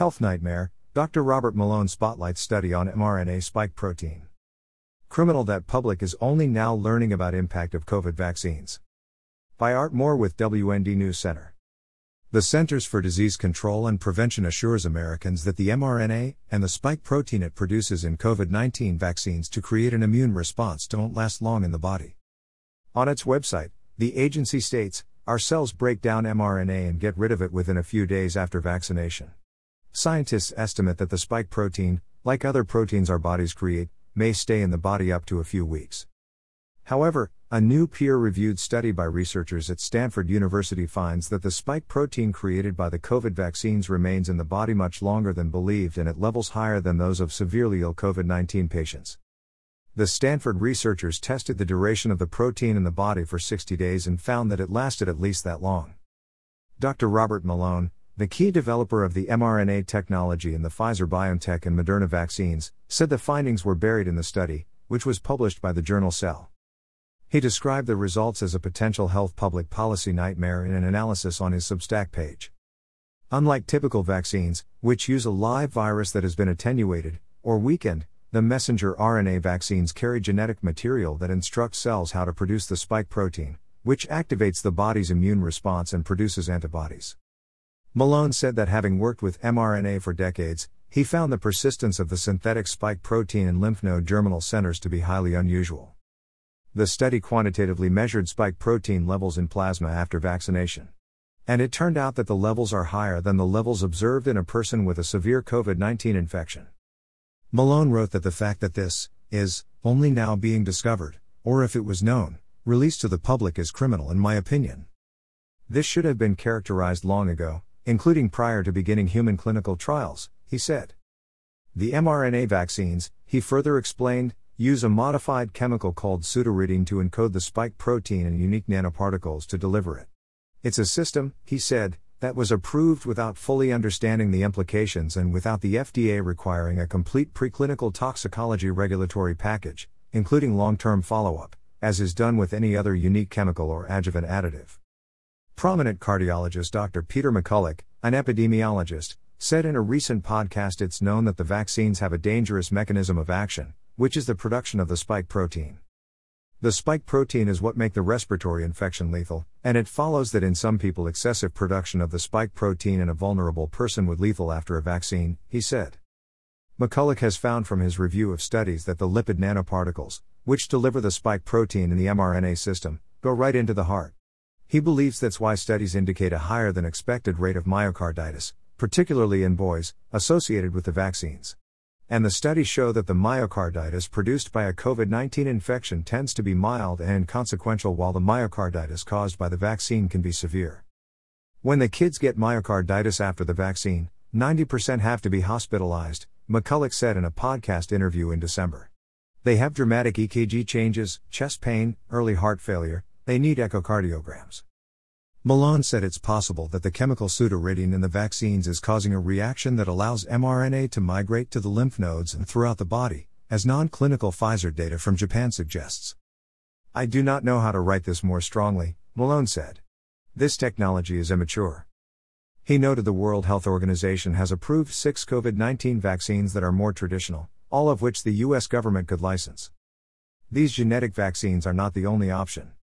Health Nightmare Dr. Robert Malone spotlights study on mRNA spike protein. Criminal that public is only now learning about impact of COVID vaccines. By Art Moore with WND News Center. The Centers for Disease Control and Prevention assures Americans that the mRNA and the spike protein it produces in COVID 19 vaccines to create an immune response don't last long in the body. On its website, the agency states Our cells break down mRNA and get rid of it within a few days after vaccination. Scientists estimate that the spike protein, like other proteins our bodies create, may stay in the body up to a few weeks. However, a new peer reviewed study by researchers at Stanford University finds that the spike protein created by the COVID vaccines remains in the body much longer than believed and at levels higher than those of severely ill COVID 19 patients. The Stanford researchers tested the duration of the protein in the body for 60 days and found that it lasted at least that long. Dr. Robert Malone, the key developer of the mRNA technology in the Pfizer BioNTech and Moderna vaccines, said the findings were buried in the study, which was published by the journal Cell. He described the results as a potential health public policy nightmare in an analysis on his Substack page. Unlike typical vaccines, which use a live virus that has been attenuated, or weakened, the messenger RNA vaccines carry genetic material that instructs cells how to produce the spike protein, which activates the body's immune response and produces antibodies. Malone said that having worked with mRNA for decades, he found the persistence of the synthetic spike protein in lymph node germinal centers to be highly unusual. The study quantitatively measured spike protein levels in plasma after vaccination. And it turned out that the levels are higher than the levels observed in a person with a severe COVID 19 infection. Malone wrote that the fact that this is only now being discovered, or if it was known, released to the public is criminal in my opinion. This should have been characterized long ago, including prior to beginning human clinical trials, he said. The mRNA vaccines, he further explained, use a modified chemical called pseudouridine to encode the spike protein in unique nanoparticles to deliver it. It's a system, he said, that was approved without fully understanding the implications and without the FDA requiring a complete preclinical toxicology regulatory package, including long term follow up, as is done with any other unique chemical or adjuvant additive. Prominent cardiologist Dr. Peter McCullough, an epidemiologist, said in a recent podcast it's known that the vaccines have a dangerous mechanism of action, which is the production of the spike protein. The spike protein is what make the respiratory infection lethal, and it follows that in some people excessive production of the spike protein in a vulnerable person would lethal after a vaccine, he said. McCullough has found from his review of studies that the lipid nanoparticles, which deliver the spike protein in the mRNA system, go right into the heart. He believes that's why studies indicate a higher than expected rate of myocarditis, particularly in boys, associated with the vaccines. And the studies show that the myocarditis produced by a COVID 19 infection tends to be mild and inconsequential, while the myocarditis caused by the vaccine can be severe. When the kids get myocarditis after the vaccine, 90% have to be hospitalized, McCullough said in a podcast interview in December. They have dramatic EKG changes, chest pain, early heart failure, they need echocardiograms. Malone said it's possible that the chemical pseudouridine in the vaccines is causing a reaction that allows mRNA to migrate to the lymph nodes and throughout the body, as non clinical Pfizer data from Japan suggests. I do not know how to write this more strongly, Malone said. This technology is immature. He noted the World Health Organization has approved six COVID 19 vaccines that are more traditional, all of which the US government could license. These genetic vaccines are not the only option.